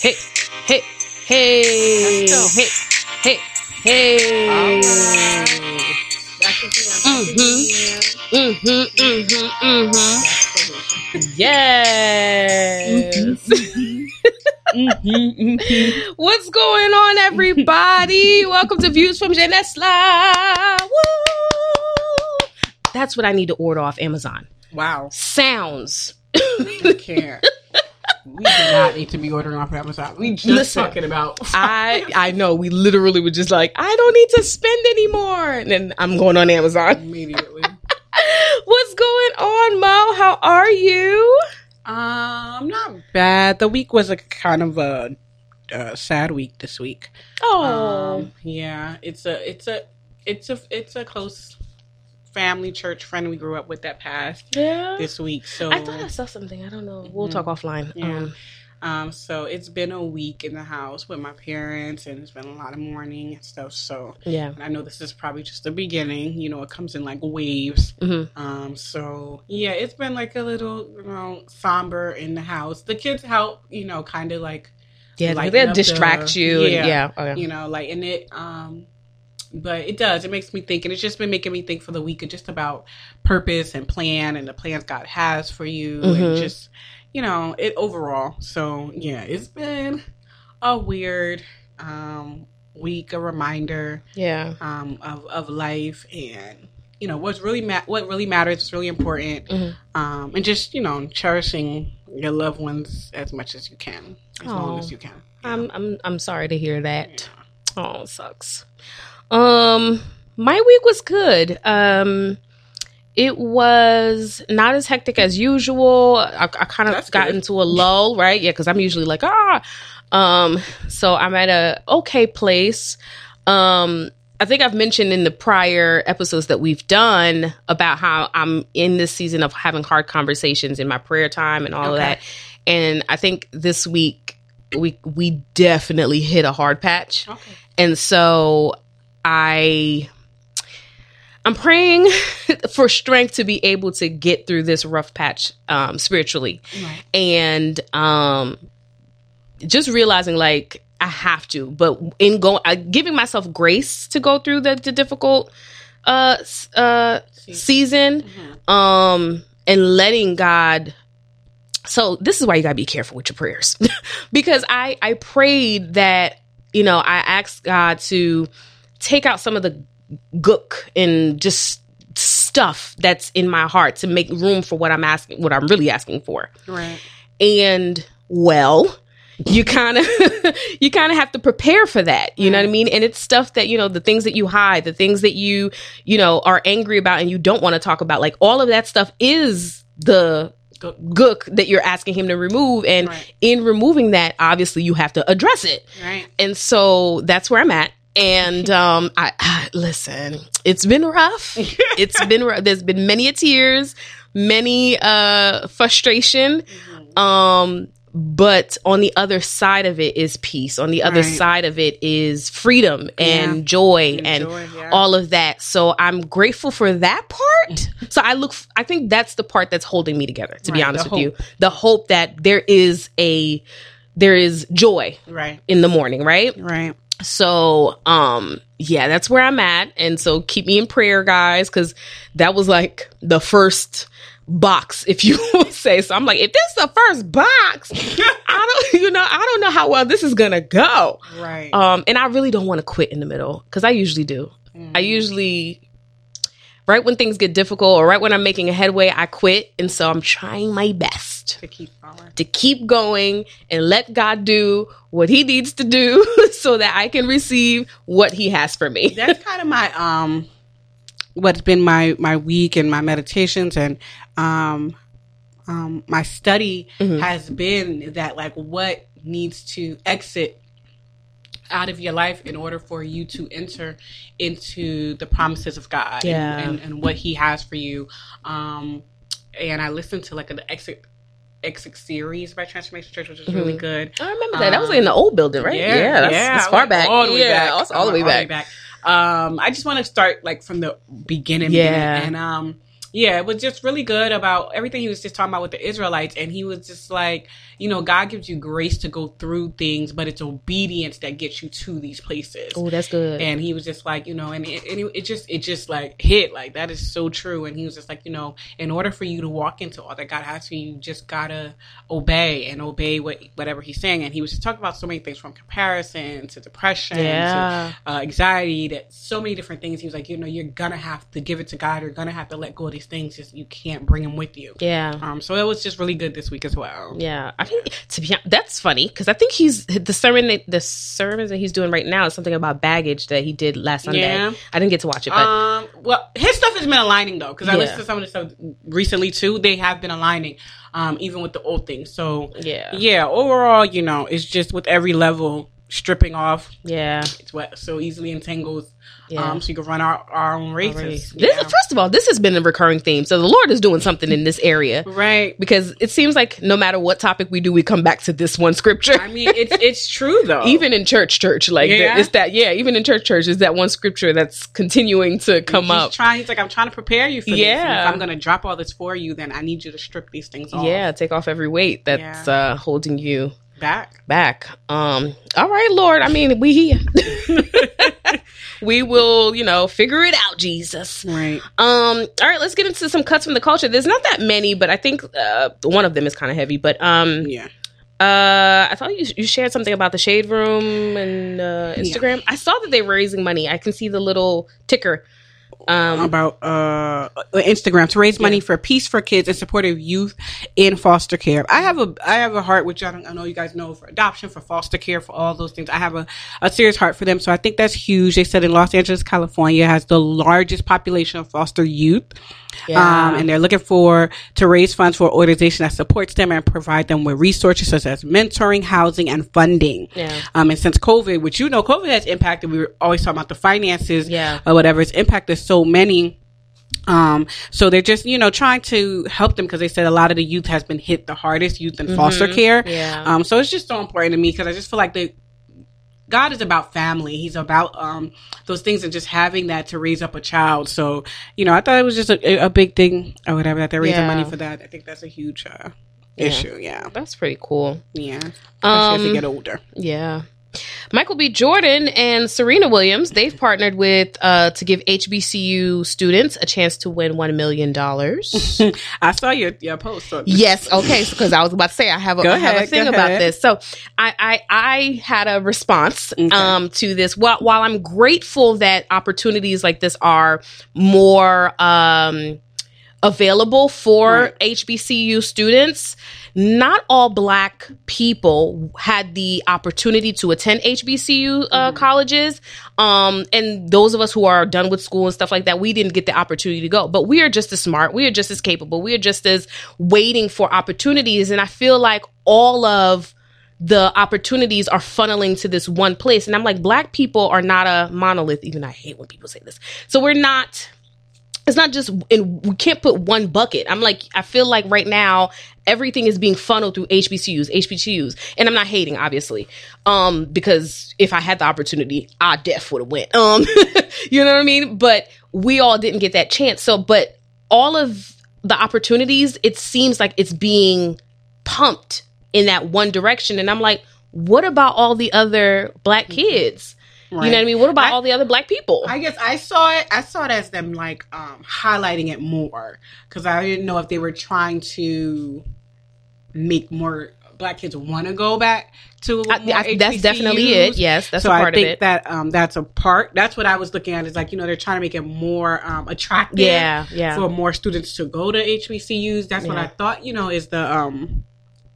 hey, hey, hey, Let's go. hey, hey, hey. Mm-hmm. Mm-hmm, mm-hmm, mm-hmm. Yes. Mm-hmm. What's going on, everybody? Welcome to Views from Genesla. Woo! That's what I need to order off Amazon. Wow. Sounds. I can't. We do not need to be ordering off Amazon. We just Listen, talking about. I I know we literally were just like I don't need to spend anymore, and then I'm going on Amazon. immediately. What's going on, Mo? How are you? Um, I'm not bad. The week was a kind of a, uh sad week this week. Oh, Um, yeah, it's a, it's a, it's a, it's a close family church friend we grew up with that passed yeah. this week. So I thought I saw something. I don't know. We'll talk offline. Yeah. Um, Um, so it's been a week in the house with my parents, and it's been a lot of mourning and stuff. So, yeah. and I know this is probably just the beginning. You know, it comes in like waves. hmm Um, so yeah, it's been like a little, you know, somber in the house. The kids help, you know, kind of like, Yeah, they'll distract the- you. and- yeah. yeah. Oh, you know, like, and it, um, but it does. It makes me think, and it's just been making me think for the week of just about purpose and plan and the plans God has for you, Mhm. and just, you know, it overall. So yeah, it's been a weird um week, a reminder yeah. um of of life and you know what's really ma- what really matters is really important Mhm. um and just you know cherishing your loved ones as much as you can as long as you can I'm I'm I'm sorry to hear that. Oh, sucks. Um, my week was good. Um, it was not as hectic as usual. I, I kind of That's got good. into a lull, right? Yeah, because I'm usually like ah. Um, so I'm at a okay place. Um, I think I've mentioned in the prior episodes that we've done about how I'm in this season of having hard conversations in my prayer time and all of that. And I think this week we we definitely hit a hard patch. okay And so I I'm praying for strength to be able to get through this rough patch um spiritually right. and um just realizing like I have to, but in going, uh, giving myself grace to go through the, the difficult uh uh season, Mhm. um, and letting God. So this is why you gotta be careful with your prayers, because I I prayed that you know I asked God to take out some of the gook and just stuff that's in my heart to make room for what I'm asking, what I'm really asking for. Right. And well you kind of you kind of have to prepare for that you know what i mean? And it's stuff that you know the things that you hide the things that you you know are angry about and you don't want to talk about like all of that stuff is the gook that you're asking him to remove and Right. in removing that obviously you have to address it. Right. And so that's where I'm at. And um, I, I listen. It's been rough. It's been rough. There's been many a tears, many uh frustration. Um, but on the other side of it is peace. On the other Right. side of it is freedom and Yeah. joy and Enjoy, yeah. all of that. So I'm grateful for that part. So I look, I think that's the part that's holding me together, to be honest with you. The hope that there is a, there is joy right in the morning, right? right So, um, yeah, that's where I'm at. And so keep me in prayer, guys, because that was like the first box, if you would say. So I'm like, if this is the first box, I don't, you know, I don't know how well this is gonna go. right Um, and I really don't want to quit in the middle because I usually do. I usually, right when things get difficult or right when I'm making a headway, I quit. And so I'm trying my best to keep going to keep going and let God do what he needs to do so that I can receive what he has for me. that's kind of my um what's been my my week and my meditations and um um my study Mhm. has been that like what needs to exit out of your life in order for you to enter into the promises of God and- Yeah. and, and, what he has for you um and I listened to like an exit exit series by Transformation Church which is really Mhm. good I remember that. that was in the old building, right? Yeah. That's, that's far back. All the way yeah, back. that's all the way Uh, back. Um, I just want to start like from the beginning. Yeah. beginning. And um, yeah, it was just really good about everything he was just talking about with the Israelites. And he was just like, you know, God gives you grace to go through things, but it's obedience that gets you to these places. Oh, that's good. And he was just like, you know, and it, and it, it just, it just like hit like that is so true. And he was just like, you know, in order for you to walk into all that God has for you, you just gotta obey and obey what whatever he's saying. And he was just talking about so many things from comparison to depression Yeah. to uh, anxiety, that so many different things. He was like, you know, you're gonna have to give it to God. You're gonna have to let go of these things. Just you can't bring them with you. yeah. Um, so it was just really good this week as well. Yeah, I think to be honest, that's funny because I think he's the sermon that, the sermons that he's doing right now is something about baggage that he did last Sunday. Yeah. I didn't get to watch it, but Um, well, his stuff has been aligning though, because I Yeah. listened to some of the stuff recently too. They have been aligning, um, even with the old things. So yeah, yeah, overall, you know, it's just with every level stripping off. yeah. It's what so easily entangles. Yeah. Um, so you can run our, our own races. Already. This, Yeah. First of all, this has been a recurring theme, so the Lord is doing something in this area right. because it seems like no matter what topic we do, we come back to this one scripture. I mean, it's it's true though. even in church, church, like Yeah. it's that. Yeah, even in church, church, is that one scripture that's continuing to come he's up. trying. He's like, I'm trying to prepare you for this. Yeah. if I'm going to drop all this for you, then I need you to strip these things off. Yeah, take off every weight that's Yeah. uh, holding you Back. back. Um, all right, Lord. I mean, we here we will, you know, figure it out, Jesus. Right. Um, all right, let's get into some cuts from the culture. There's not that many, but I think uh, one of them is kind of heavy. But um, Yeah. uh, I thought you you shared something about the Shade Room and uh, Instagram. I saw that they were raising money. I can see the little ticker. Um, about uh Instagram to raise money for peace for kids and supportive youth in foster care. I have a I have a heart which I, don't, I know you guys know for adoption, for foster care, for all those things. I have a, a serious heart for them, so I think that's huge. They said in Los Angeles, California, has the largest population of foster youth. Yeah. Um, and they're looking for to raise funds for an organization that supports them and provide them with resources such as mentoring, housing, and funding. Yeah. Um, and since COVID, which you know, COVID has impacted. We were always talking about the finances, Yeah. or whatever. It's impacted so many. Um, so they're just, you know, trying to help them because they said a lot of the youth has been hit the hardest, youth in foster care. Mm-hmm. Yeah. Um, so it's just so important to me because I just feel like the God is about family. He's about um those things and just having that to raise up a child. So you know, I thought it was just a, a big thing or whatever that they're raising Yeah. money for that. I think that's a huge uh, issue. Yeah, That's pretty cool. yeah. Um, as they get older. Yeah. Michael B. Jordan and Serena Williams, they've partnered with uh, to give HBCU students a chance to win $1 million. I saw your your post. Yes, okay, because I was about to say I have a, Go I have a thing about this. So I, I I had a response Okay. um to this. While while I'm grateful that opportunities like this are more um available for Right. HBCU students, not all black people had the opportunity to attend HBCU uh, colleges. Um, and those of us who are done with school and stuff like that, we didn't get the opportunity to go. But we are just as smart. We are just as capable. We are just as waiting for opportunities. And I feel like all of the opportunities are funneling to this one place. And I'm like, black people are not a monolith. Even I hate when people say this. So we're not it's not just in we can't put one bucket. I'm like I feel like right now everything is being funneled through HBCUs, HBCUs. And I'm not hating obviously. Um because if I had the opportunity, I def would have went. Um you know what I mean? But we all didn't get that chance. So but all of the opportunities, it seems like it's being pumped in that one direction and I'm like what about all the other black kids? You know what I mean? What about I- all the other black people? I guess I saw it. I saw it as them like um, highlighting it more because I didn't know if they were trying to make more black kids want to go back to. I- I- that's definitely it. Yes, that's so a part I think of it. that um, that's a part. That's what I was looking at. Is like you know they're trying to make it more um, attractive. Yeah, yeah. For more students to go to HBCUs. That's what I thought. You know, is the um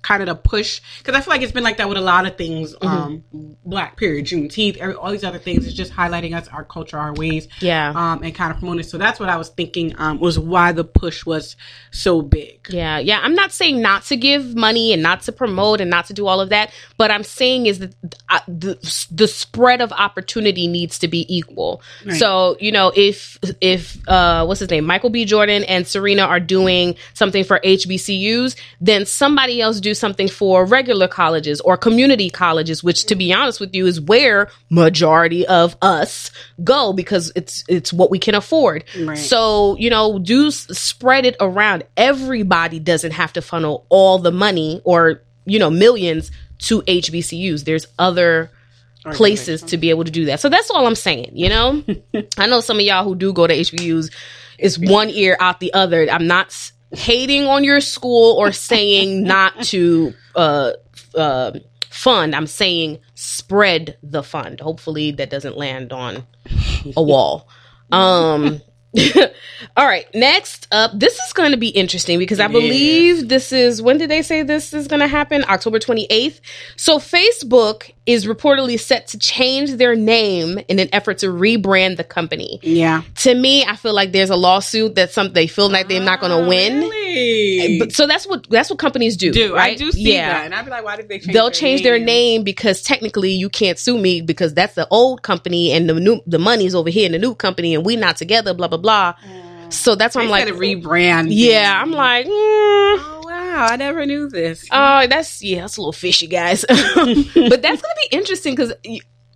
kind of the push because I feel like it's been like that with a lot of things. Mm-hmm. Um, Black period, Juneteenth, every, all these other things. It's just highlighting us, our culture, our ways yeah. um, and kind of promoting. So that's what I was thinking um, was why the push was so big. Yeah, yeah. I'm not saying not to give money and not to promote and not to do all of that, but I'm saying is that uh, the the spread of opportunity needs to be equal. Right. So you know, if if uh, what's his name, Michael B. Jordan and Serena are doing something for HBCUs, then somebody else do do something for regular colleges or community colleges, which to be honest with you is where majority of us go because it's it's what we can afford. Right. So, you know, do spread it around. Everybody doesn't have to funnel all the money or, you know, millions to HBCUs. There's other places to be able to do that. So that's all I'm saying, you know? I know some of y'all who do go to HBCUs is one ear out the other. I'm not hating on your school or saying not to uh uh fund. I'm saying spread the fund. Hopefully that doesn't land on a wall. Um all right, next up, this is going to be interesting because I believe this is when did they say this is going to happen? October 28th. So Facebook is reportedly set to change their name in an effort to rebrand the company. Yeah. To me, I feel like there's a lawsuit that some they feel like they're not going to win. Ah, Really? But so that's what that's what companies do. do right? I do see that, and I'd be like, why did they? change They'll their change their name because technically you can't sue me because that's the old company and the new the money's over here in the new company and we not together. Blah blah blah. So that's why I'm like, said rebrand. yeah, I'm like, mm, Oh wow, I never knew this. oh, that's yeah, that's a little fishy, guys. but that's gonna be interesting because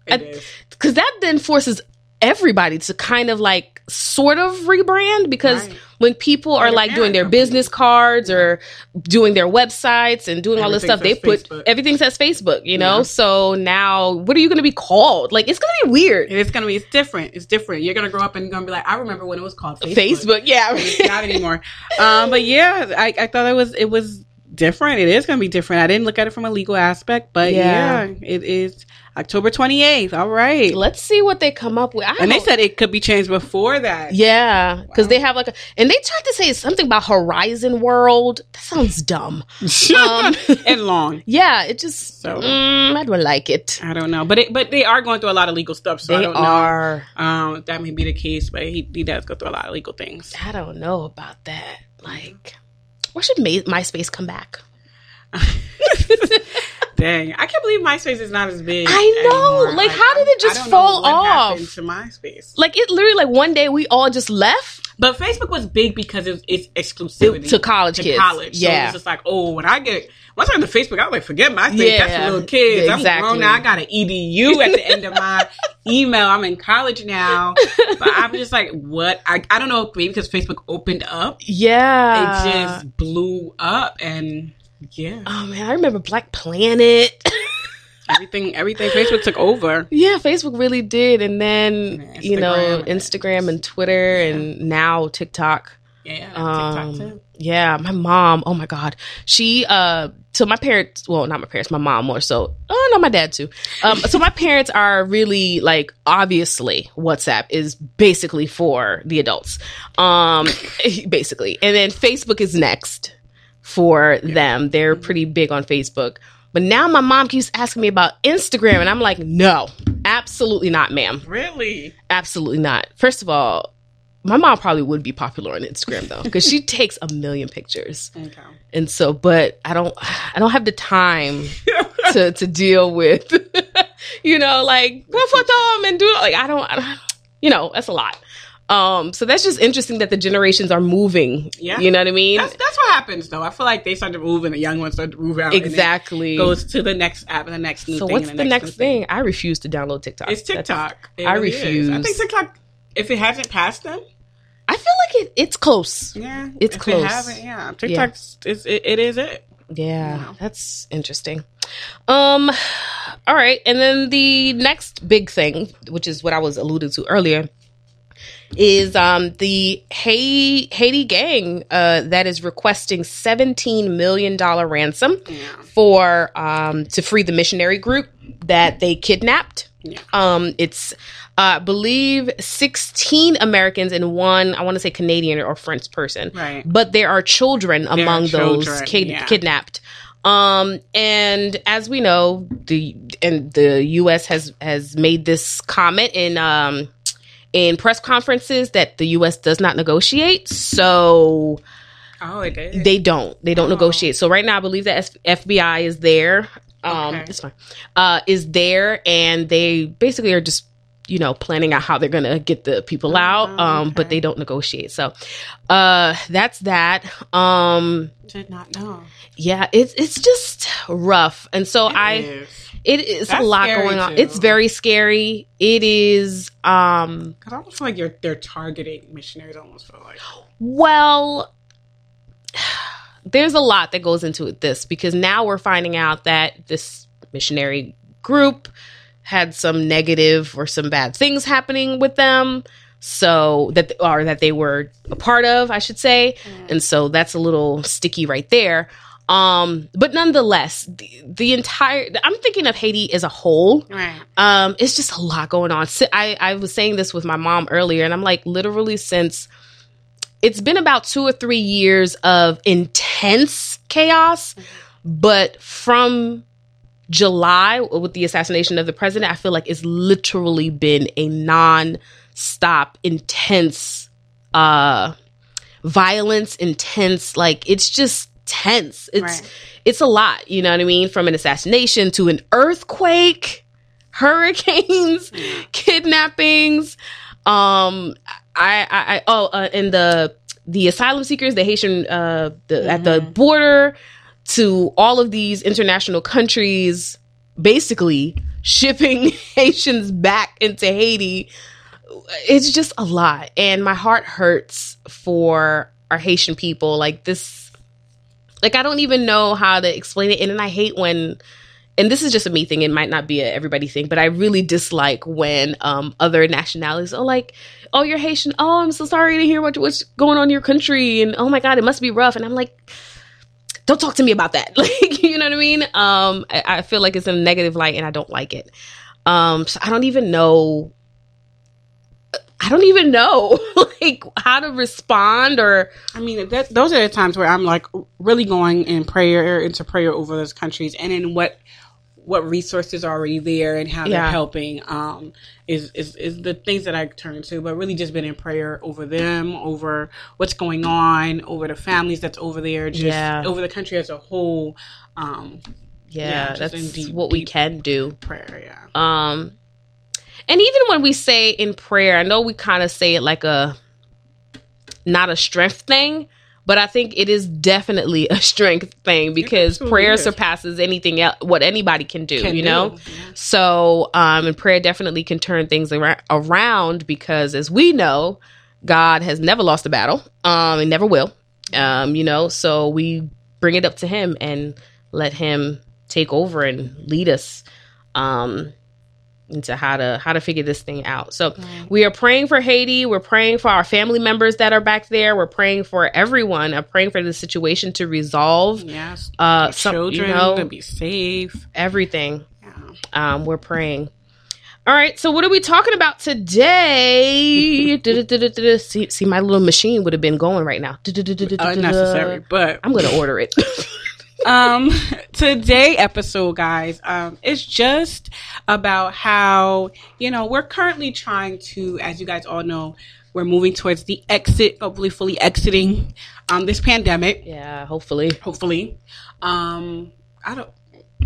because that then forces everybody to kind of like sort of rebrand because Right. when people are Like doing their company. business cards or doing their websites and doing all this stuff they says put Facebook. everything says facebook you know Yeah. so now what are you going to be called like it's going to be weird It's gonna be. It's different. It's different. You're gonna grow up and you're gonna be like, I remember when it was called Facebook. facebook, yeah It's not anymore. Um, but yeah, I, I thought it was it was different. It is gonna be different. I didn't look at it from a legal aspect, but Yeah. yeah, it is October 28th. All right. let's see what they come up with I And they said it could be changed before that. yeah because they have like a and they tried to say something about horizon world that sounds dumb um, and long. yeah it just So- mm, i don't like it I don't know, but it, but they are going through a lot of legal stuff. So I they don't are know. Um, that may be the case, but he, he does go through a lot of legal things. I don't know about that. Like, or should My- MySpace come back? Dang, I can't believe MySpace is not as big. I know. anymore. Like, how did it just fall off? To MySpace, Like, it literally, like, one day we all just left but Facebook was big because it's, it's exclusivity to college to kids. college. So yeah. it's just like, oh, when I get once I'm to Facebook, I was like, forget MySpace. That's Yeah, for little kids. I'm exactly. grown now. I got an edu at the end of my email. I'm in college now, but I'm just like, what? I I don't know, maybe because Facebook opened up, yeah. it just blew up, and yeah, oh, man. I remember Black Planet. everything everything Facebook took over. yeah, Facebook really did. And then, Yeah, you know, Instagram. Instagram and Twitter and now TikTok. Yeah, Um, TikTok too. Yeah, my mom. Oh my god, she. uh So my parents. Well, not my parents. My mom more so. Oh no, my dad too. Um. so my parents are really like obviously WhatsApp is basically for the adults. Um. Basically, and then Facebook is next for them. They're mm-hmm. pretty big on Facebook. But now my mom keeps asking me about Instagram, and I'm like, no, absolutely not, ma'am. Really? Absolutely not. First of all, my mom probably would be popular on Instagram though, because she takes a million pictures, Okay. and so. But I don't, I don't have the time to to deal with, you know, like what for them and do like I don't, I don't, you know, that's a lot. Um, so that's just interesting that the generations are moving. Yeah. you know what I mean. That's that's what happens though. I feel like they start to move and the young ones start to move out. and exactly. goes to the next app and the next new so thing. what's and the next new thing? I refuse to download TikTok. It's TikTok. It I really is. I think TikTok, if it hasn't passed them, I feel like it, it's close. yeah, It's if close. It haven't, yeah, TikTok's is it, it is it. Yeah, Wow. that's interesting. Um all right, and then the next big thing, which is what I was alluding to earlier, is um the Haiti, Haiti gang uh that is requesting 17 million dollar ransom Yeah. for um to free the missionary group that they kidnapped. Yeah. Um it's uh, I believe 16 Americans and one, I want to say Canadian or French person. Right. But there are children among those children, kid- yeah. kidnapped. Um, and as we know, the and the U.S. has has made this comment in um in press conferences that the U.S. does not negotiate. So Oh, it they don't. They don't Oh. negotiate. So right now, I believe the S- FBI is there. Um, Okay. it's fine. Uh, is there, and they basically are just you know, planning out how they're going to get the people out. Oh, Um, but they don't negotiate. So, uh, that's that. Um, Did not know. yeah, it's, it's just rough. And so I, Is. it is a lot going on. too. It's very scary. It is, um, I almost feel like you're they're targeting missionaries. I almost feel like Well, there's a lot that goes into this because now we're finding out that this missionary group had some negative or some bad things happening with them. So that or that they were a part of, I should say. And so that's a little sticky right there. Um, but nonetheless, the, the entire I'm thinking of Haiti as a whole right. um it's just a lot going on i i was saying this with my mom earlier and i'm like literally since it's been about two or three years of intense chaos but from july with the assassination of the president i feel like it's literally been a non-stop intense uh violence intense like it's just tense. It's Right. it's a lot you know what i mean? From an assassination to an earthquake hurricanes kidnappings um i i, I oh uh, and the the asylum seekers the haitian uh the, at the border to all of these international countries basically shipping haitians back into haiti. It's just a lot. And my heart hurts for our haitian people. Like this like i don't even know how to explain it. And then i hate when and this is just a me thing. It might not be a everybody thing but i really dislike when um other nationalities are like oh you're haitian. Oh i'm so sorry to hear what, what's going on in your country. And oh my god it must be rough. And i'm like don't talk to me about that. Like you know what i mean? Um I, I feel like it's in a negative light and i don't like it. Um so i don't even know i don't even know like how to respond or I mean, that, those are the times where I'm like really going in prayer into prayer over those countries, and in what what resources are already there and how they're helping um, is, is is the things that I turn to. But really, just been in prayer over them, over what's going on, over the families that's over there, just Yeah. over the country as a whole. Um, yeah, Yeah, that's deep- what we can do prayer, yeah. Um, and even when we say in prayer, I know we kind of say it like a not a strength thing, but I think it is definitely a strength thing because prayer is. surpasses anything else what anybody can do. Can you know, do, so um, and prayer definitely can turn things ar- around because as we know, God has never lost a battle, um, and never will. Um, you know, so we bring it up to Him and let Him take over and lead us. Um, into how to how to figure this thing out. So we are praying for Haiti. We're praying for our family members that are back there. We're praying for everyone. I'm praying for the situation to resolve. Yes, Uh, some, children you know, to be safe. everything. Yeah. Um, we're praying. All right. So what are we talking about today? See, see, my little machine would have been going right now. Unnecessary, but I'm gonna order it. um today episode guys um it's just about how you know we're currently trying to as you guys all know we're moving towards the exit hopefully fully exiting um this pandemic yeah. Hopefully. hopefully um i don't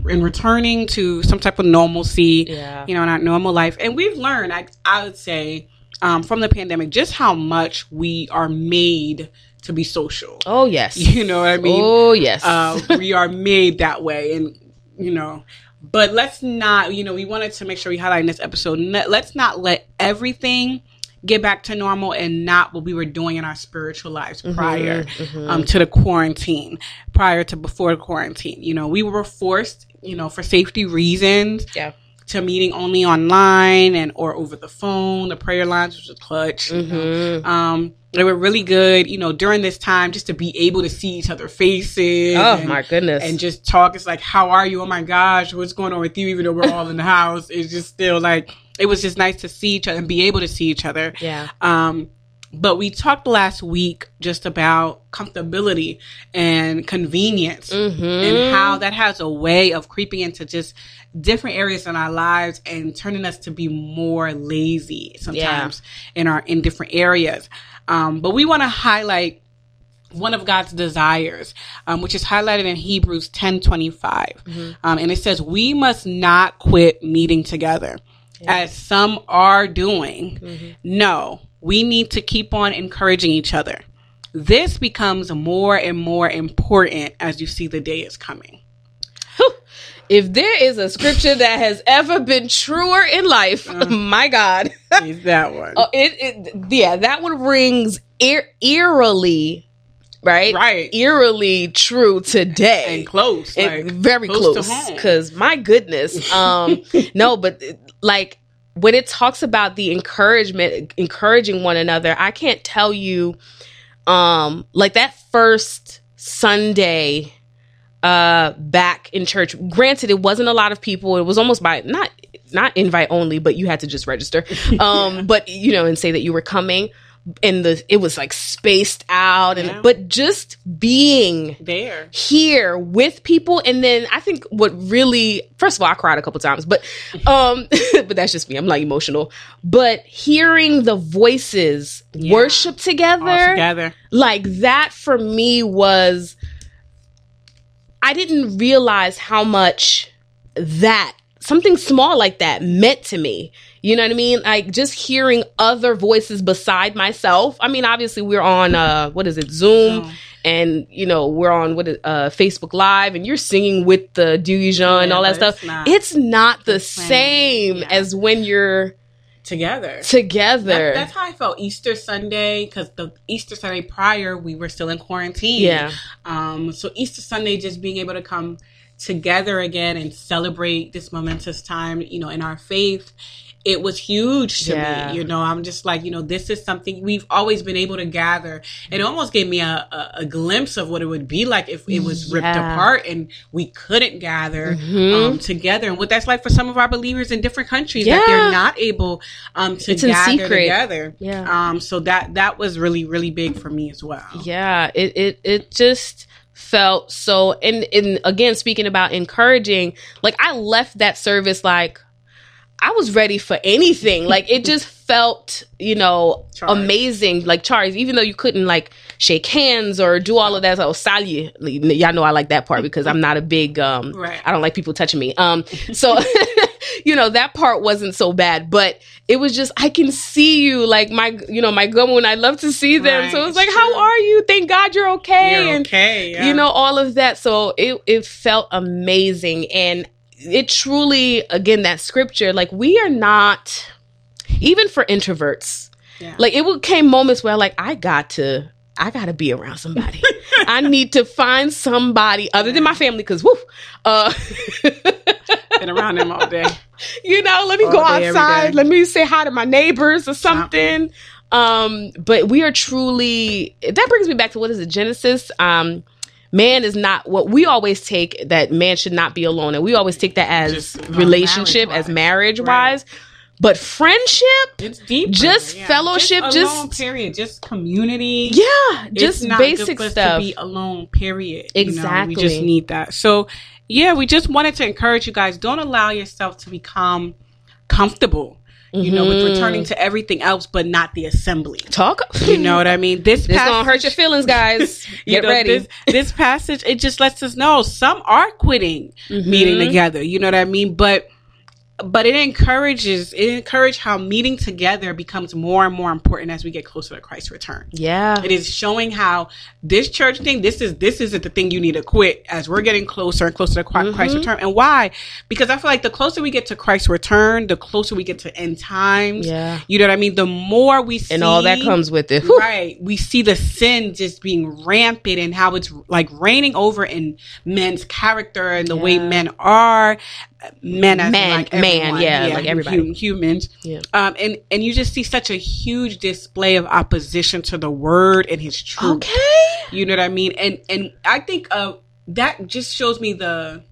and returning to some type of normalcy Yeah. you know in our normal life and we've learned i i would say um from the pandemic just how much we are made to be social Oh yes. you know what i mean oh yes. uh, we are made that way and you know but let's not you know we wanted to make sure we highlight in this episode let's not let everything get back to normal and not what we were doing in our spiritual lives prior Um, to the quarantine prior to before the quarantine you know we were forced you know for safety reasons yeah. To meeting only online and or over the phone the prayer lines which was clutch you know. um they were really good you know during this time just to be able to see each other faces Oh and- my goodness. and just talk. It's like, how are you? Oh my gosh, what's going on with you? Even though we're all in the house, it's just still like it was just nice to see each other and be able to see each other. yeah. Um, but we talked last week just about comfortability and convenience Mm-hmm. and how that has a way of creeping into just different areas in our lives and turning us to be more lazy sometimes in our in different areas. Um, but we want to highlight one of God's desires, um, which is highlighted in Hebrews ten Um, and it says, We must not quit meeting together, as some are doing. No, we need to keep on encouraging each other. This becomes more and more important as you see the day is coming. If there is a scripture that has ever been truer in life, my God, Is that one? Oh, it, it yeah, that one rings eer- eerily, right? Right. Eerily true today. and close. Like, very close close. to home. Because my goodness, um, no, but like when it talks about the encouragement, encouraging one another, I can't tell you, um, like that first Sunday uh back in church granted it wasn't a lot of people. It was almost by not not invite only but you had to just register. Um but you know and say that you were coming and the it was like spaced out and Yeah. but just being there. here with people and then i think what really first of all i cried a couple times but um but that's just me i'm like emotional but hearing the voices Yeah. worship All together together. like that for me was i didn't realize how much that something small like that meant to me you know what i mean like just hearing other voices beside myself i mean obviously we're on uh what is it zoom, Zoom. and you know we're on what is, uh facebook live and you're singing with the Dijon and Yeah, all that stuff it's not it's not the same. same Yeah. as when you're Together. together That- that's how I felt Easter Sunday because the Easter Sunday prior we were still in quarantine. Yeah. Um. So Easter Sunday, just being able to come together again and celebrate this momentous time, you know, in our faith, it was huge to Yeah. me. You know, I'm just like, you know, this is something we've always been able to gather. And it almost gave me a, a, a glimpse of what it would be like if it was ripped apart and we couldn't gather Mhm. um, together, and what that's like for some of our believers in different countries that they're not able um, to It's gather secret. together. Yeah. Um. So that that was really really big for me as well. Yeah, it it it just felt so and and again speaking about encouraging, like I left that service like I was ready for anything. Like it just felt, you know, amazing. Like Charles, even though you couldn't like shake hands or do all of that. So salute. Y'all know I like that part because I'm not a big um Right. I don't like people touching me. Um so you know, that part wasn't so bad, but it was just I can see you like my you know, my gum when I love to see them. Right, so it's it's like, how are you? Thank God you're okay. You're and okay. yeah. you know all of that so it it felt amazing and it truly again that scripture like we are not even for introverts Yeah. like it would came moments where like i got to i gotta be around somebody i need to find somebody other than my family because woo uh been around them all day. you know, let me All go day, outside. Let me say hi to my neighbors or something. Um, but we are truly that brings me back to what is it, Genesis? Um, man is not what we always take that man should not be alone, and we always take that as Just, uh, relationship, marriage-wise. as marriage Right. But friendship, It's deep. Just fellowship, just, just- period. Just community. yeah, just basic stuff. To be alone. Period. You know, Exactly. we just need that. So yeah, we just wanted to encourage you guys. Don't allow yourself to become comfortable. You know, with Mhm. returning to everything else, but not the assembly. Talk. You know what I mean? This This passage- gonna hurt your feelings, guys. Get know, ready. This, this passage, it just lets us know some are quitting meeting Mhm. together. You know what I mean? But but it encourages it encourages how meeting together becomes more and more important as we get closer to Christ's return. Yeah. It is showing how this church thing, this is this isn't the thing you need to quit as we're getting closer and closer to Chri- Christ's Mhm. return. And why? Because I feel like the closer we get to Christ's return, the closer we get to end times. Yeah. You know what I mean? The more we see And all that comes with it. Right. We see the sin just being rampant and how it's like reigning over in men's character and the way men are. Men Man- like man, everyone. yeah, like everybody. hum- humans. Yeah. Um, and, and you just see such a huge display of opposition to the word and his truth. Okay. You know what I mean? And and I think uh that just shows me the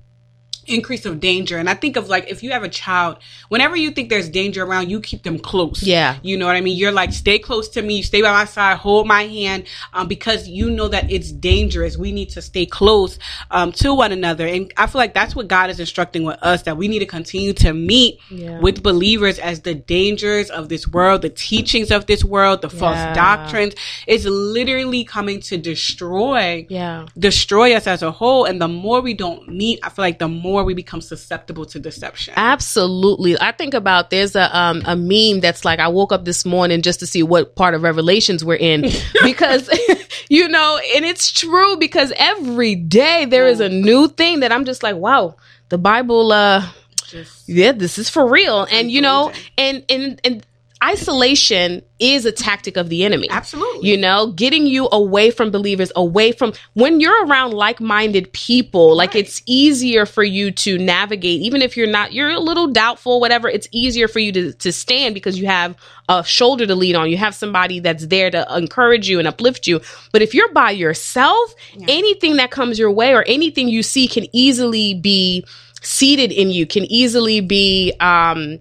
increase of danger. And I think of like if you have a child, whenever you think there's danger around, you keep them close. Yeah. You know what I mean? You're like, stay close to me, stay by my side, hold my hand, um, because you know that it's dangerous. We need to stay close um, to one another. And I feel like that's what God is instructing with us that we need to continue to meet Yeah. with believers as the dangers of this world, the teachings of this world, the Yeah. false doctrines is literally coming to destroy Yeah. destroy us as a whole. And the more we don't meet, I feel like the more more we become susceptible to deception. Absolutely. I think about there's a um a meme that's like I woke up this morning just to see what part of Revelations we're in because you know, and it's true because every day there is a new thing that I'm just like, wow, the Bible uh just yeah, this is for real. And you know, and and and isolation is a tactic of the enemy. Absolutely. You know, getting you away from believers, away from when you're around like-minded people, like right. it's easier for you to navigate even if you're not you're a little doubtful whatever, it's easier for you to to stand because you have a shoulder to lean on. You have somebody that's there to encourage you and uplift you. But if you're by yourself, yeah. anything that comes your way or anything you see can easily be seated in you, can easily be um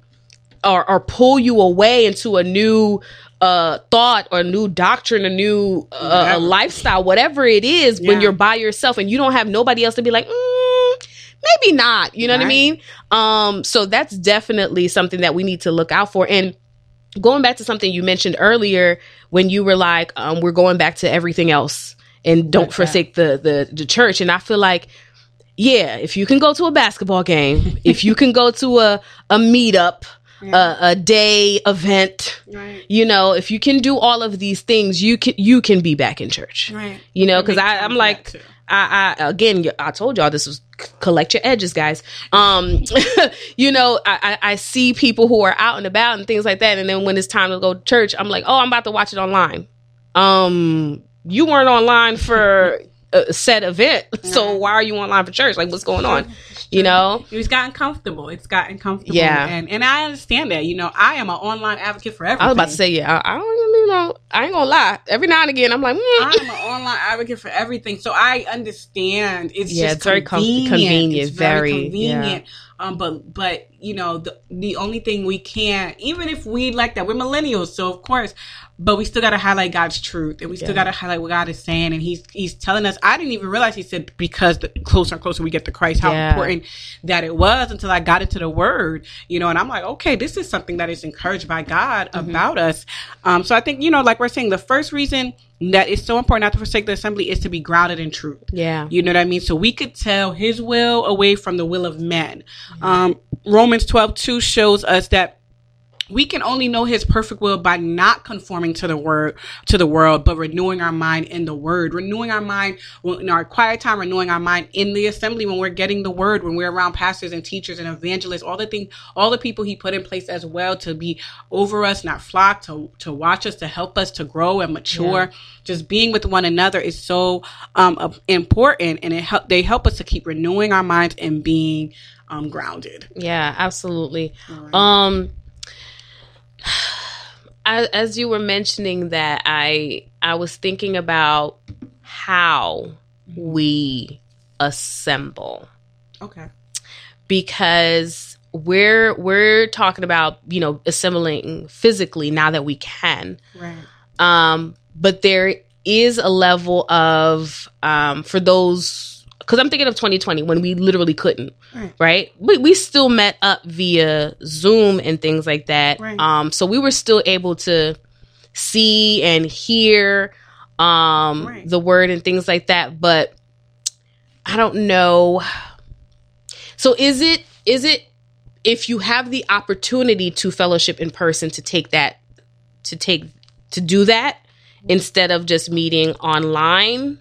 or, or pull you away into a new uh, thought or new doctrine, a new uh, a lifestyle, whatever it is, yeah. when you're by yourself and you don't have nobody else to be like, mm, maybe not. You know right. what I mean? Um, so that's definitely something that we need to look out for. And going back to something you mentioned earlier, when you were like, um, we're going back to everything else and don't forsake the, the the church. And I feel like yeah, if you can go to a basketball game, if you can go to a a meetup, yeah. a, a, day event. Right. You know, if you can do all of these things, you can you can be back in church. Right. You know, because I'm like, I, I again, I told y'all this was collect your edges, guys. Um, you know, I, I see people who are out and about and things like that, and then when it's time to go to church, I'm like, oh, I'm about to watch it online. Um, you weren't online for a set event, so why are you online for church? Like, what's going on? You know? It's gotten comfortable. It's gotten comfortable. Yeah. And and i understand that. You know i am an online advocate for everything i was about to say yeah i, I don't you know i ain't gonna lie. Every now and again i'm like mm. i'm an online advocate for everything. So i understand. It's yeah, just it's very convenient, convenient it's very, very convenient. Yeah. Um, but but you know the the only thing we can't even if we like that we're millennials, so of course but we still got to highlight God's truth and we still yeah. got to highlight what God is saying. And he's, he's telling us, I didn't even realize he said, because the closer and closer we get to Christ, how yeah. important that it was until I got into the word, you know, and I'm like, okay, this is something that is encouraged by God mm-hmm. about us. Um, so I think, you know, like we're saying, the first reason that it's so important not to forsake the assembly is to be grounded in truth. Yeah. You know what I mean? So we could tell his will away from the will of men. Mm-hmm. Um, Romans 12, 2 shows us that we can only know his perfect will by not conforming to the word to the world but renewing our mind in the word renewing our mind in our quiet time renewing our mind in the assembly when we're getting the word when we're around pastors and teachers and evangelists all the things all the people he put in place as well to be over us not flock to to watch us to help us to grow and mature yeah. just being with one another is so um, important and it help they help us to keep renewing our minds and being um, grounded yeah absolutely right. um as you were mentioning that, I I was thinking about how we assemble. Okay. Because we're we're talking about you know assembling physically now that we can. Right. Um, but there is a level of um, for those because I'm thinking of 2020 when we literally couldn't, right? right? We, we still met up via Zoom and things like that. Right. Um, so we were still able to see and hear um, right. the word and things like that. But I don't know. So is it is it if you have the opportunity to fellowship in person to take that to take to do that instead of just meeting online,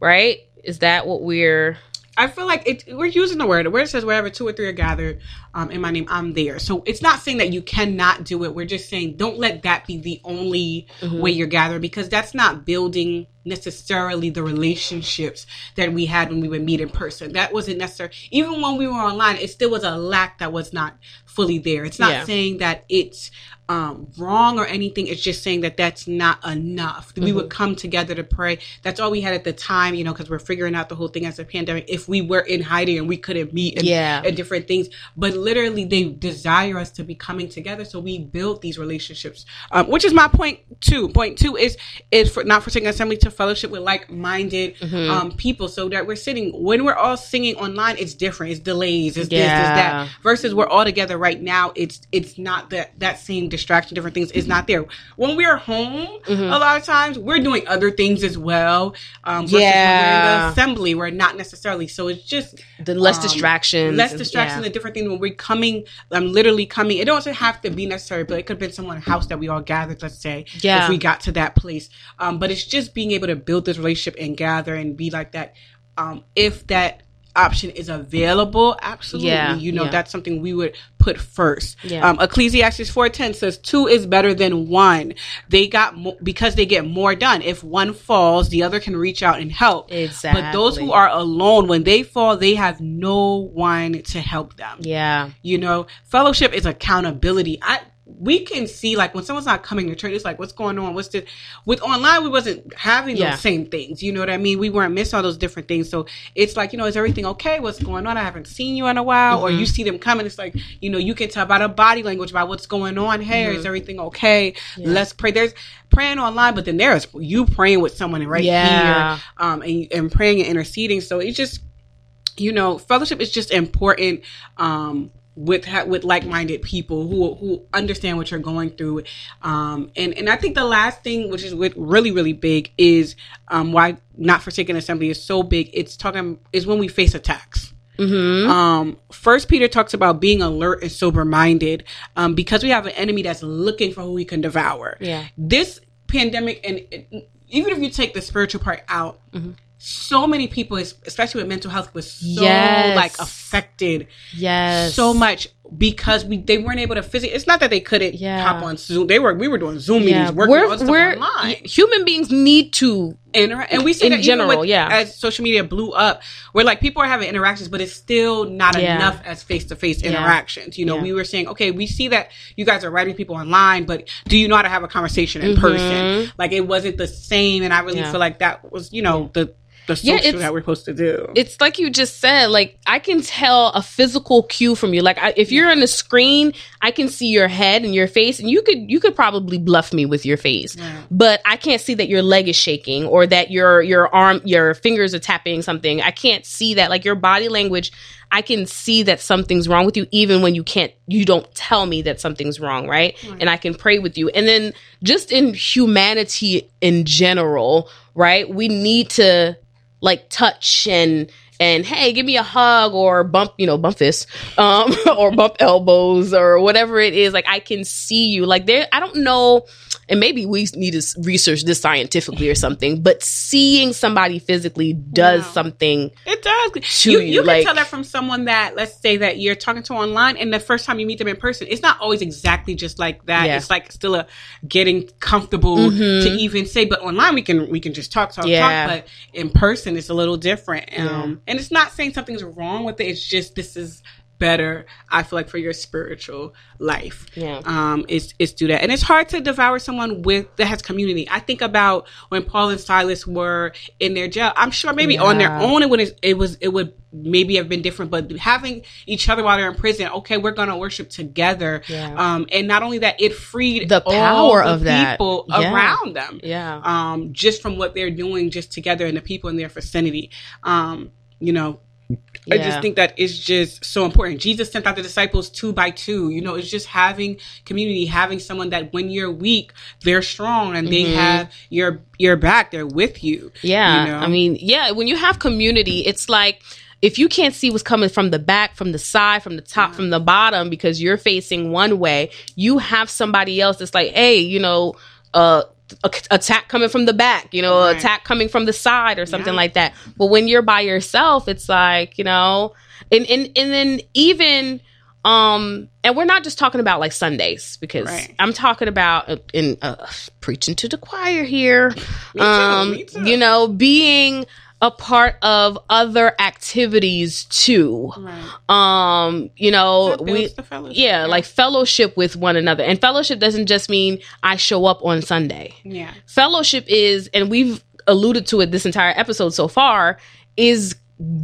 right? Is that what we're I feel like it, we're using the word. The word says wherever two or three are gathered um, in my name, I'm there. So it's not saying that you cannot do it. We're just saying don't let that be the only mm-hmm. way you're gathering because that's not building necessarily the relationships that we had when we would meet in person. That wasn't necessary. Even when we were online, it still was a lack that was not fully there. It's not yeah. saying that it's um, wrong or anything. It's just saying that that's not enough. Mm-hmm. We would mm-hmm. come together to pray. That's all we had at the time, you know, because we're figuring out the whole thing as a pandemic. If we were in hiding and we couldn't meet and, yeah. and different things, but literally they desire us to be coming together. So we build these relationships, um, which is my point two. Point two is is for not forsaking assembly to fellowship with like-minded Mm-hmm. um, people, so that we're sitting when we're all singing online. It's different. It's delays. It's this. It's that. Versus we're all together right now. It's it's not that that same distraction. Different things is not there. When we're home, Mm-hmm. a lot of times we're doing other things as well. Um, versus when we're in Yeah. the assembly, we're not necessarily. So it's just the less um, distractions, less and- distraction yeah. and different things when we're coming i'm literally coming. It doesn't have to be necessary but it could have been someone's house that we all gathered let's say Yeah. if we got to that place. Um but it's just being able to build this relationship and gather and be like that. Um if that option is available absolutely. Yeah, you know yeah. that's something we would put first. Yeah. um ecclesiastes 410 says two is better than one. They got mo- because they get more done. If one falls the other can reach out and help. Exactly. but those who are alone when they fall they have no one to help them. Yeah, you know fellowship is accountability. I we can see like when someone's not coming to church it's like what's going on? What's the with online we wasn't having Yeah. those same things you know what i mean? We weren't missing all those different things. So it's like you know is everything okay? What's going on? I haven't seen you in a while or Mm-hmm. you see them coming it's like you know you can tell by the body language about what's going on hey Mm-hmm. is everything okay? Let's pray. There's praying online but then there's you praying with someone right Yeah. here um and, and praying and interceding. So it's just you know, fellowship is just important um, with with like minded people who who understand what you're going through. Um, and and I think the last thing, which is with really really big, is um, why not forsaken assembly is so big. It's talking is when we face attacks. Mm-hmm. Um, First Peter talks about being alert and sober minded, um, because we have an enemy that's looking for who we can devour. Yeah. This pandemic, and it- even if you take the spiritual part out, Mm-hmm. So many people, especially with mental health, was so Yes. like affected yes, so much because we they weren't able to physically. It's not that they couldn't Yeah. hop on Zoom. They were we were doing Zoom Yeah, meetings, working we're, we're online. human beings need to interact, and we see In that even general, with- yeah. as social media blew up, where like people are having interactions, but it's still not Yeah. enough as face to face interactions. You know, we were saying, okay, we see that you guys are writing people online, but do you know how to have a conversation in Mhm. person? Like it wasn't the same, and I really feel like that was, you know, the the Yeah, social it's- that we're supposed to do. it's like you just said like i can tell a physical cue from you. Like I, if you're on the screen i can see your head and your face and you could you could probably bluff me with your face. Right. but i can't see that your leg is shaking or that your your arm your fingers are tapping something. I can't see that. Like your body language i can see that something's wrong with you even when you can't you don't tell me that something's wrong right. And i can pray with you. And then just in humanity in general right we need to like touch and and hey give me a hug or bump you know bump fists um or bump elbows or whatever it is like i can see you like there i don't know and maybe we need to research this scientifically or something but seeing somebody physically does Wow. something It does. You you, you can like- tell that from someone that let's say that you're talking to online, and the first time you meet them in person, it's not always exactly just like that. Yeah. It's like still a getting comfortable Mhm. to even say. But online, we can we can just talk, talk, Yeah. talk. But in person, it's a little different. Um, and it's not saying something's wrong with it. It's just this is better. I feel like for your spiritual life yeah um, is is do that, and it's hard to devour someone with that has community. I think about when Paul and Silas were in their jail. I'm sure maybe on their own it would it was it would maybe have been different, but having each other while they're in prison, okay, we're gonna worship together. Yeah. Um, and not only that, it freed The power the of that. people Yeah. around them. yeah Um, just from what they're doing just together and the people in their vicinity. Um, you know, I just think that it's just so important. Jesus sent out the disciples two by two. You know, it's just having community, having someone that when you're weak, they're strong and they Mhm. have your your back. They're with you. Yeah. You know? I mean, yeah, when you have community, it's like if you can't see what's coming from the back, from the side, from the top, from the bottom, because you're facing one way, you have somebody else that's like, hey, you know, uh, attack coming from the back, you know, Right. attack coming from the side or something Yeah. like that. But when you're by yourself, it's like, you know, and and and then even um and we're not just talking about like Sundays because Right. I'm talking about uh, in uh, preaching to the choir here. Me too, um me too. you know, being a part of other activities too. Right. Um, you know, we builds the fellowship. yeah, like fellowship with one another. And fellowship doesn't just mean I show up on Sunday. yeah, Fellowship is and we've alluded to it this entire episode so far is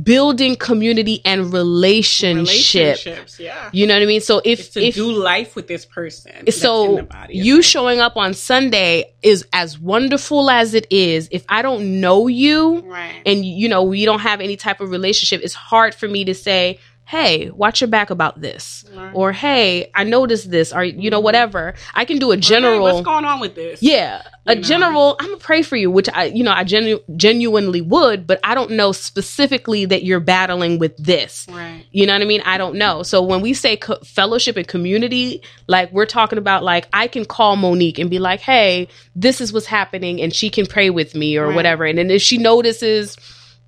building community and relationship. Relationships, yeah. You know what I mean? So if It's to if do life with this person. so body you showing up on Sunday is as wonderful as it is. If I don't know you right. and you know we don't have any type of relationship, it's hard for me to say, "Hey, watch your back about this," Right. or "Hey, I noticed this," or you know Mhm. whatever. I can do a general. what's going on with this? Yeah, a You know? general. I'm gonna pray for you, which I, you know, I genu- genuinely would, but I don't know specifically that you're battling with this. Right. You know what I mean? I don't know. So when we say co- fellowship and community, like we're talking about, like I can call Monique and be like, "Hey, this is what's happening," and she can pray with me or Right. whatever. And then if she notices,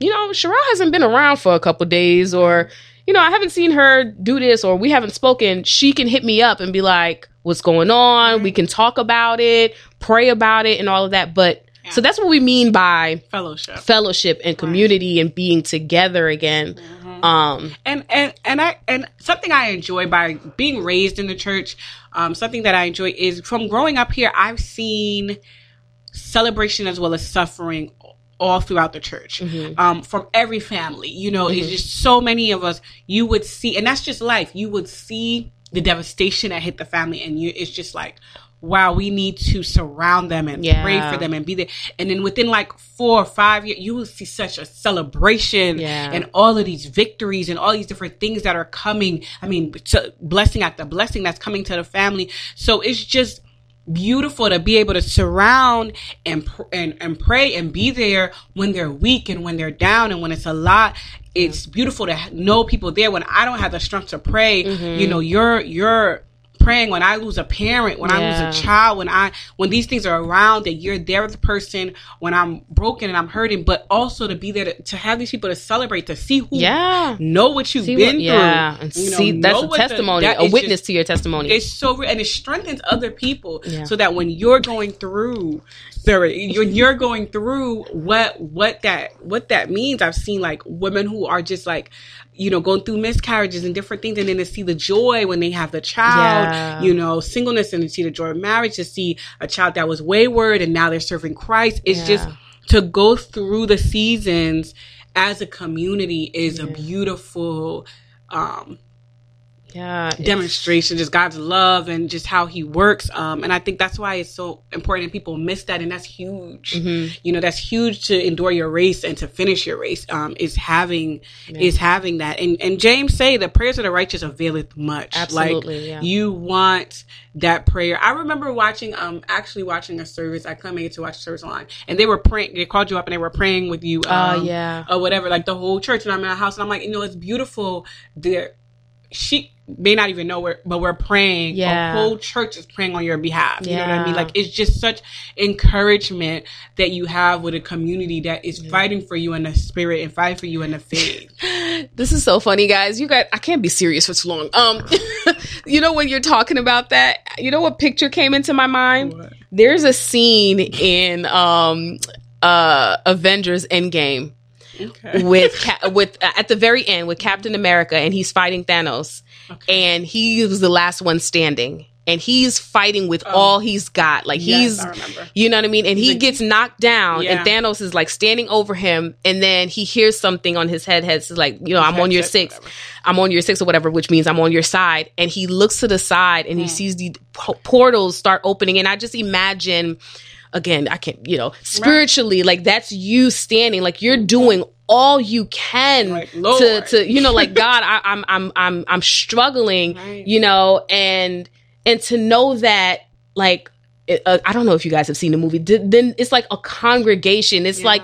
you know, Sherelle hasn't been around for a couple days, or you know, I haven't seen her do this, or we haven't spoken, she can hit me up and be like, "What's going on?" We can talk about it, pray about it, and all of that. But Yeah. so that's what we mean by Fellowship. fellowship and community and being together again. Mhm. Um, and and and I and something I enjoy by being raised in the church, um, something that I enjoy is from growing up here. I've seen celebration as well as suffering all throughout the church, Mhm. um, from every family. You know, it's just so many of us. You would see, and that's just life. You would see the devastation that hit the family, and you it's just like. Wow, we need to surround them and pray for them and be there. And then within like four or five years, you will see such a celebration Yeah. and all of these victories and all these different things that are coming. I mean, to blessing after blessing that's coming to the family. So it's just beautiful to be able to surround and pr- and and pray and be there when they're weak and when they're down and when it's a lot. It's beautiful to know people there when I don't have the strength to pray. Mm-hmm. You know, you're you're praying when I lose a parent, when I lose a child, when I when these things are around that you're there with the person when I'm broken and I'm hurting, but also to be there to, to have these people to celebrate, to see who yeah. know what you've See been what- yeah, and you know, see that's a what the- testimony, that a witness just- to your testimony. it's so real, and it strengthens other people, Yeah. so that when you're going through, sorry, you're, you're going through what what that what that means. I've seen like women who are just like, you know, going through miscarriages and different things, and then to see the joy when they have the child, Yeah. you know, singleness, and to see the joy of marriage, to see a child that was wayward and now they're serving Christ. It's Yeah. just to go through the seasons as a community is a beautiful um yeah, demonstration, just God's love and just how He works. Um, and I think that's why it's so important. and People miss that, and that's huge. Mhm. You know, that's huge to endure your race and to finish your race. Um, is having is having that. And and James say the prayers of the righteous availeth much. Absolutely, like yeah. you want that prayer. I remember watching, um, actually watching a service. I couldn't make it to watch the service online, and they were praying. They called you up and they were praying with you. Oh, Um, yeah. or whatever, like the whole church. And I'm in a house, and I'm like, you know, it's beautiful. There, she may not even know where, but we're praying. Yeah. A whole church is praying on your behalf. You know what I mean? Like it's just such encouragement that you have with a community that is fighting for you in the spirit and fighting for you in the faith. This is so funny, guys. You guys, I can't be serious for too long. Um, you know when you're talking about that, you know what picture came into my mind? What? There's a scene in um uh Avengers Endgame Okay. with with uh, at the very end with Captain America and he's fighting Thanos and he was the last one standing. And he's fighting with all he's got. Like Oh. Yes, he's you know what I mean? And he gets knocked down Yeah. and Thanos is like standing over him and then he hears something on his head heads like you know I'm on your six. I'm on your six or whatever which means I'm on your side. And he looks to the side and he sees the po- portals start opening. And I just imagine again, I can't, you know, spiritually, like that's you standing, like you're doing all you can Like, to, to, you know, like God, I, I'm, I'm, I'm, I'm struggling, Right. you know, and, and to know that, like, it, uh, I don't know if you guys have seen the movie. D- then it's like a congregation. It's Yeah. like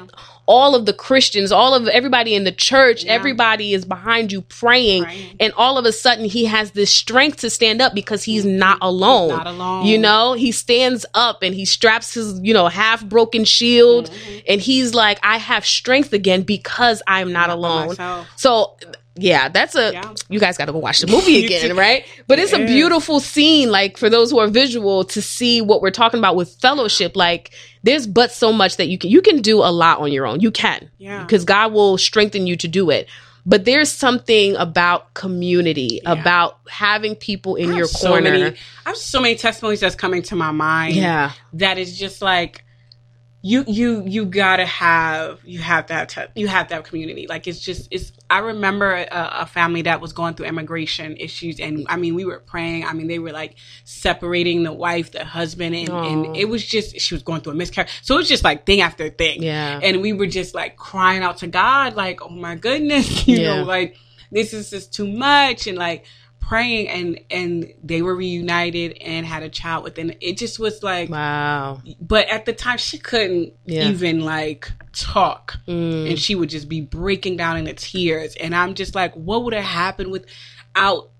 all of the Christians, all of everybody in the church, Yeah. everybody is behind you praying, Praying. and all of a sudden he has this strength to stand up because he's not alone. not alone. You know, he stands up and he straps his, you know, half broken shield, Mm-hmm. and he's like, "I have strength again because I'm not Not alone." So. Yeah, that's a. Yeah. You guys got to go watch the movie again, right? But it's a beautiful scene, like for those who are visual, to see what we're talking about with fellowship. Like, there's but so much that you can you can do a lot on your own. You can, Yeah. because God will strengthen you to do it. But there's something about community, Yeah. about having people in your so corner. many- I have so many testimonies that's coming to my mind. yeah, that is just like you you you gotta have you have to have te- you have to have community. Like it's just it's i remember a, a family that was going through immigration issues and i mean we were praying. I mean they were like separating the wife the husband and, and it was just she was going through a miscarriage. So it was just like thing after thing. Yeah. and we were just like crying out to god like oh my goodness you Yeah. know like this is just too much and like praying and and they were reunited and had a child within it just was like Wow. but at the time she couldn't Yeah. even like talk Mm. and she would just be breaking down into tears and i'm just like what would have happened without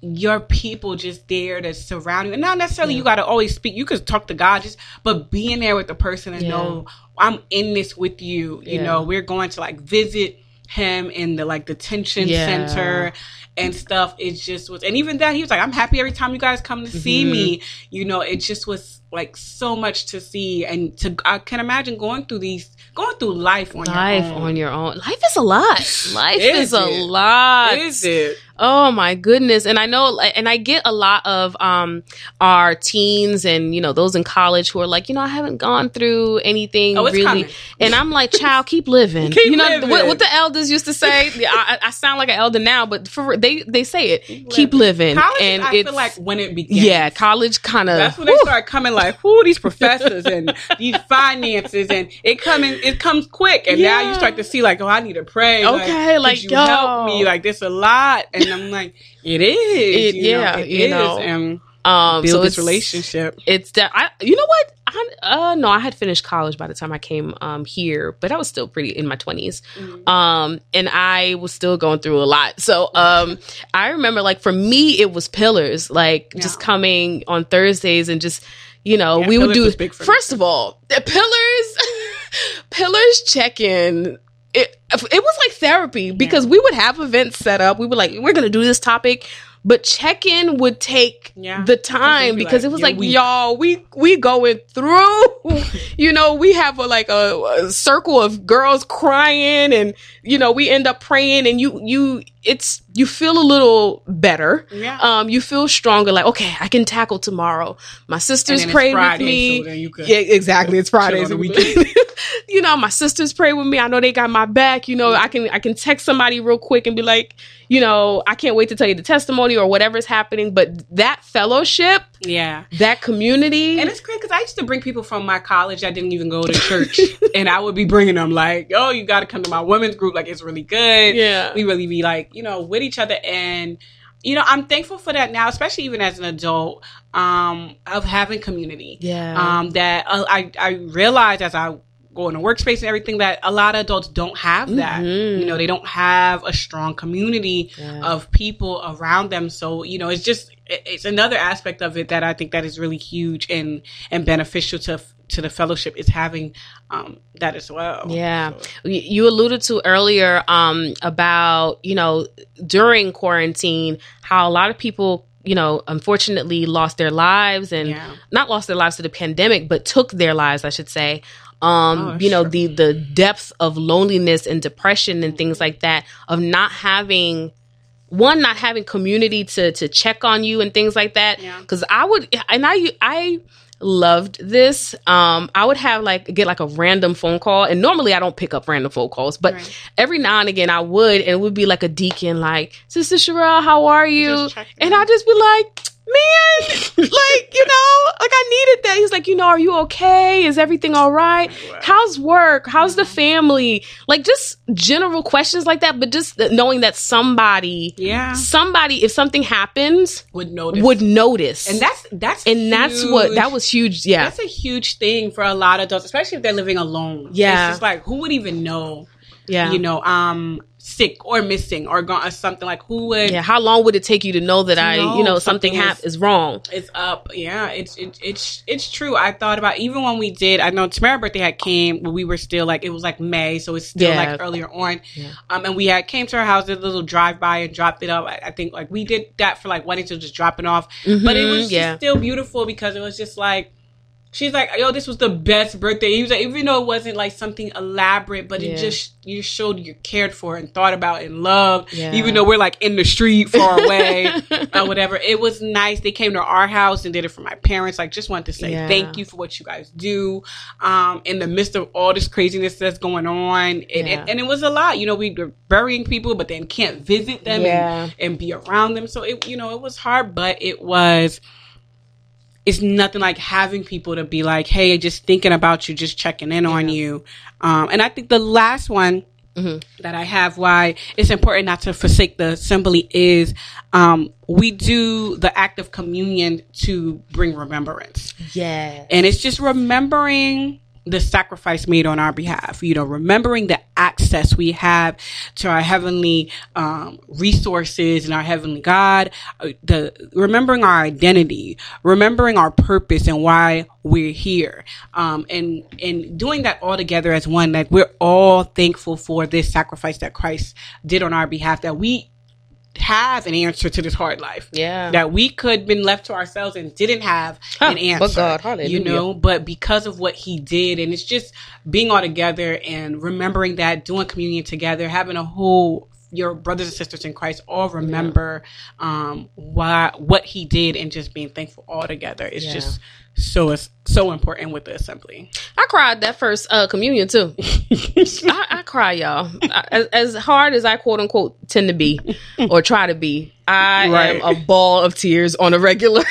your people just there to surround you and not necessarily you got to always speak you could talk to god just but being there with the person and Yeah. know i'm in this with you you Yeah. know we're going to like visit him in the like detention Yeah. center and stuff it just was and even that he was like i'm happy every time you guys come to see Mm-hmm. me you know it just was like so much to see and to i can imagine going through these going through life on Life your own on your own. Life is a lot. Life Is is, a lot. is it Oh my goodness. And I know, and I get a lot of, um, our teens and, you know, those in college who are like, you know, I haven't gone through anything Oh, really. coming. And I'm like, child, keep living. Keep you know, living. What, what the elders used to say, I, I sound like an elder now, but for, they, they say it, keep living. college and i it's, feel like when it begins yeah, college kind of, that's when they start coming like who these professors and these finances and it coming it comes quick and now you start to see like oh i need to pray Okay, like, you yo. help me like this a lot and i'm like it is It- you know, yeah, it you is. know. and um, build so this it's, relationship it's that I you know what I uh no I had finished college by the time I came um here but I was still pretty in my 20s Mm-hmm. um and I was still going through a lot so um I remember like for me it was pillars like just coming on Thursdays and just you know Yeah, we would do for me. first of all the pillars pillars check in it, it was like therapy because we would have events set up we were like we're gonna do this topic but check-in would take Yeah. the time be because like, it was like weak." y'all we we going through you know we have a, like a, a circle of girls crying and you know we end up praying and you you it's you feel a little better. Yeah. um you feel stronger like okay i can tackle tomorrow. My sisters pray with me. so then you could yeah exactly. It's friday the weekend. you know my sisters pray with me. I know they got my back. You know i can i can text somebody real quick and be like you know i can't wait to tell you the testimony or whatever's happening. But that fellowship yeah that community And it's great because I used to bring people from my college that didn't even go to church, and I would be bringing them like, "Oh, you got to come to my women's group. Like, it's really good. Yeah. we really be like, you know, with each other." And you know, I'm thankful for that now, especially even as an adult, um, of having community. Yeah. Um, that uh, I I realize as I go in the workspace and everything that a lot of adults don't have that. Mhm. You know, they don't have a strong community Yeah. of people around them. So, you know, it's just it's another aspect of it that I think that is really huge and and beneficial to to the fellowship is having um that as well. Yeah. So- You alluded to earlier um, about, you know, during quarantine, how a lot of people, you know, unfortunately lost their lives and Yeah. not lost their lives to the pandemic, but took their lives, I should say. Um, Oh, you know, sure. the the depth of loneliness and depression and things like that of not having one not having community to to check on you and things like that Yeah. because i would and i i loved this um i would have like get like a random phone call and normally i don't pick up random phone calls but Right. every now and again i would and it would be like a deacon like sister Sherelle, how are you and i just be like man like you know like i needed that he's like you know are you okay is everything all right Wow. how's work how's Mm-hmm. the family like just general questions like that but just knowing that somebody Yeah. somebody if something happens Would notice. would notice and that's that's and that's what that was huge yeah That's a huge thing for a lot of adults, especially if they're living alone. Yeah. It's just like who would even know, yeah you know, um sick or missing or gone or something like who would yeah how long would it take you to know that To i know you know something, something hap- is- is wrong It's up. Yeah, it's it, it's it's true. I thought about even when we did. I know Tamara's birthday had came when we were still like it was like May, so it's still Yeah. like earlier on. Yeah. Um, and we had came to her house, did a little drive by and dropped it up. I, I think like we did that for like weddings, so just dropping off. But it Mhm, was yeah. just still beautiful because it was just like She's like, yo, this was the best birthday. He was like, even though it wasn't like something elaborate, but Yeah. it just you showed you cared for and thought about and loved. Yeah. Even though we're like in the street far away or whatever, it was nice. They came to our house and did it for my parents. Like, just wanted to say Yeah. thank you for what you guys do. Um, in the midst of all this craziness that's going on, and, Yeah. and, and it was a lot. You know, we were burying people, but then can't visit them and, and be around them. So it, you know, it was hard, but it was it's nothing like having people to be like, hey, just thinking about you, just checking in on you. Um, and I think the last one that I have why it's important not to forsake the assembly is um, we do the act of communion to bring remembrance. Yeah. And it's just remembering the sacrifice made on our behalf, you know, remembering the access we have to our heavenly um, resources and our heavenly God, uh, the remembering our identity, remembering our purpose and why we're here, um, and and doing that all together as one. Like we're all thankful for this sacrifice that Christ did on our behalf. That we have an answer to this hard life Yeah. that we could been left to ourselves and didn't have an answer. but God, hallelujah. You know, but because of what he did, and it's just being all together and remembering that, doing communion together, having a whole your brothers and sisters in Christ all remember um why what he did and just being thankful all together It's Yeah. just so is so important with the assembly. I cried that first uh, communion too. I, I cry, y'all. I, as, as hard as I quote unquote tend to be or try to be, I Right. am a ball of tears on a regular.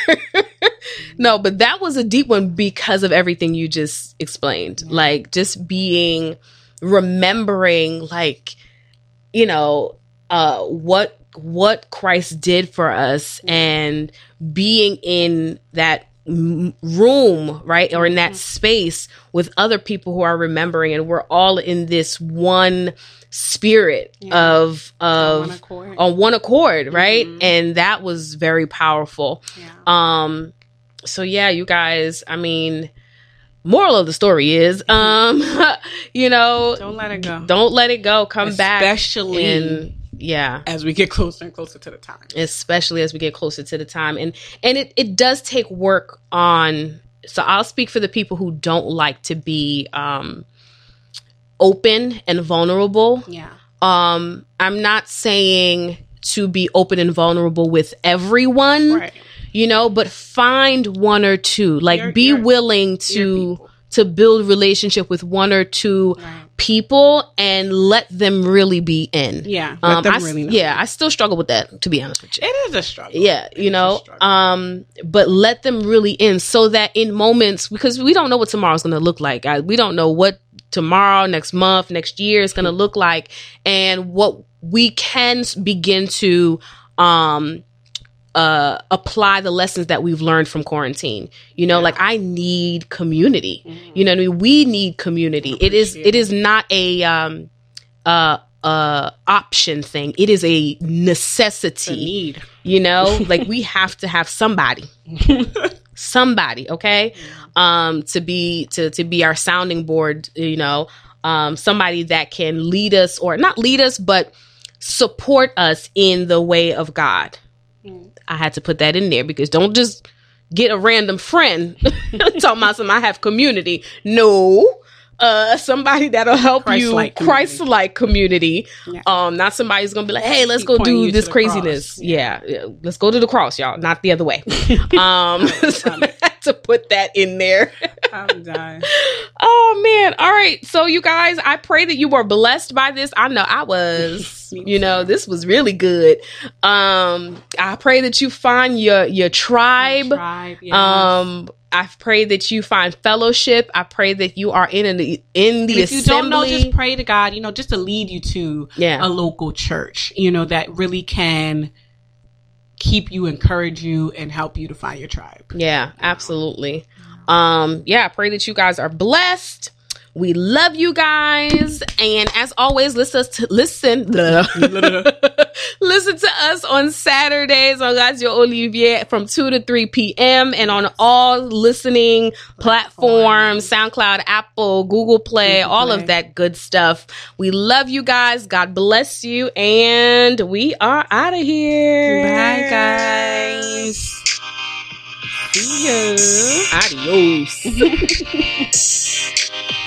no, but that was a deep one because of everything you just explained. Like just being remembering, like you know, uh, what what Christ did for us and being in that room, right, or in that space with other people who are remembering, and we're all in this one spirit of of one accord. on one accord, right? And that was very powerful. Yeah. Um, so yeah, you guys, I mean, moral of the story is, um, you know, Don't let it go. don't let it go. Come back, Especially yeah, as we get closer and closer to the time. especially as we get closer to the time, and and it it does take work on. So I'll speak for the people who don't like to be um open and vulnerable. Yeah. Um, I'm not saying to be open and vulnerable with everyone Right. You know but find one or two like Your- be your- willing to to build relationship with one or two Right. people and let them really be in Yeah. Let um them I s- really know. yeah i still struggle with that to be honest with you It is a struggle. yeah you It is a know um but let them really in so that in moments because we don't know what tomorrow's going to look like I, we don't know what tomorrow next month next year is going to look like and what we can begin to um uh apply the lessons that we've learned from quarantine. You know like i need community. You know what i mean? We need community. It is it is not a um uh uh option thing. It is a necessity. Need. you know? Like we have to have somebody. Somebody okay? Um to be to to be our sounding board you know? Um somebody that can lead us or not lead us but support us in the way of god i had to put that in there because don't just get a random friend talking about some i have community no uh somebody that'll help Christ-like you community. christ-like community Yeah. um not somebody who's gonna be like hey let's Keep go do this craziness cross. yeah. yeah let's go to the cross y'all not the other way um so I had to put that in there I'm dying. oh man all right so you guys i pray that you were blessed by this i know i was you know this was really good um i pray that you find your your tribe Tribe, yes. um I pray that you find fellowship. I pray that you are in an, in the And if you don't know, assembly. just pray to God, you know, just to lead you to Yeah. a local church, you know, that really can keep you, encourage you, and help you to find your tribe. Yeah, absolutely. Um, yeah, I pray that you guys are blessed. We love you guys, and as always, listen to listen listen to us on Saturdays on Radio Olivier from two to three p.m. and on all listening platforms: SoundCloud, Apple, Google Play, Google all Play. of that good stuff. We love you guys. God bless you, and we are out of here. Bye, guys. See ya. Adios.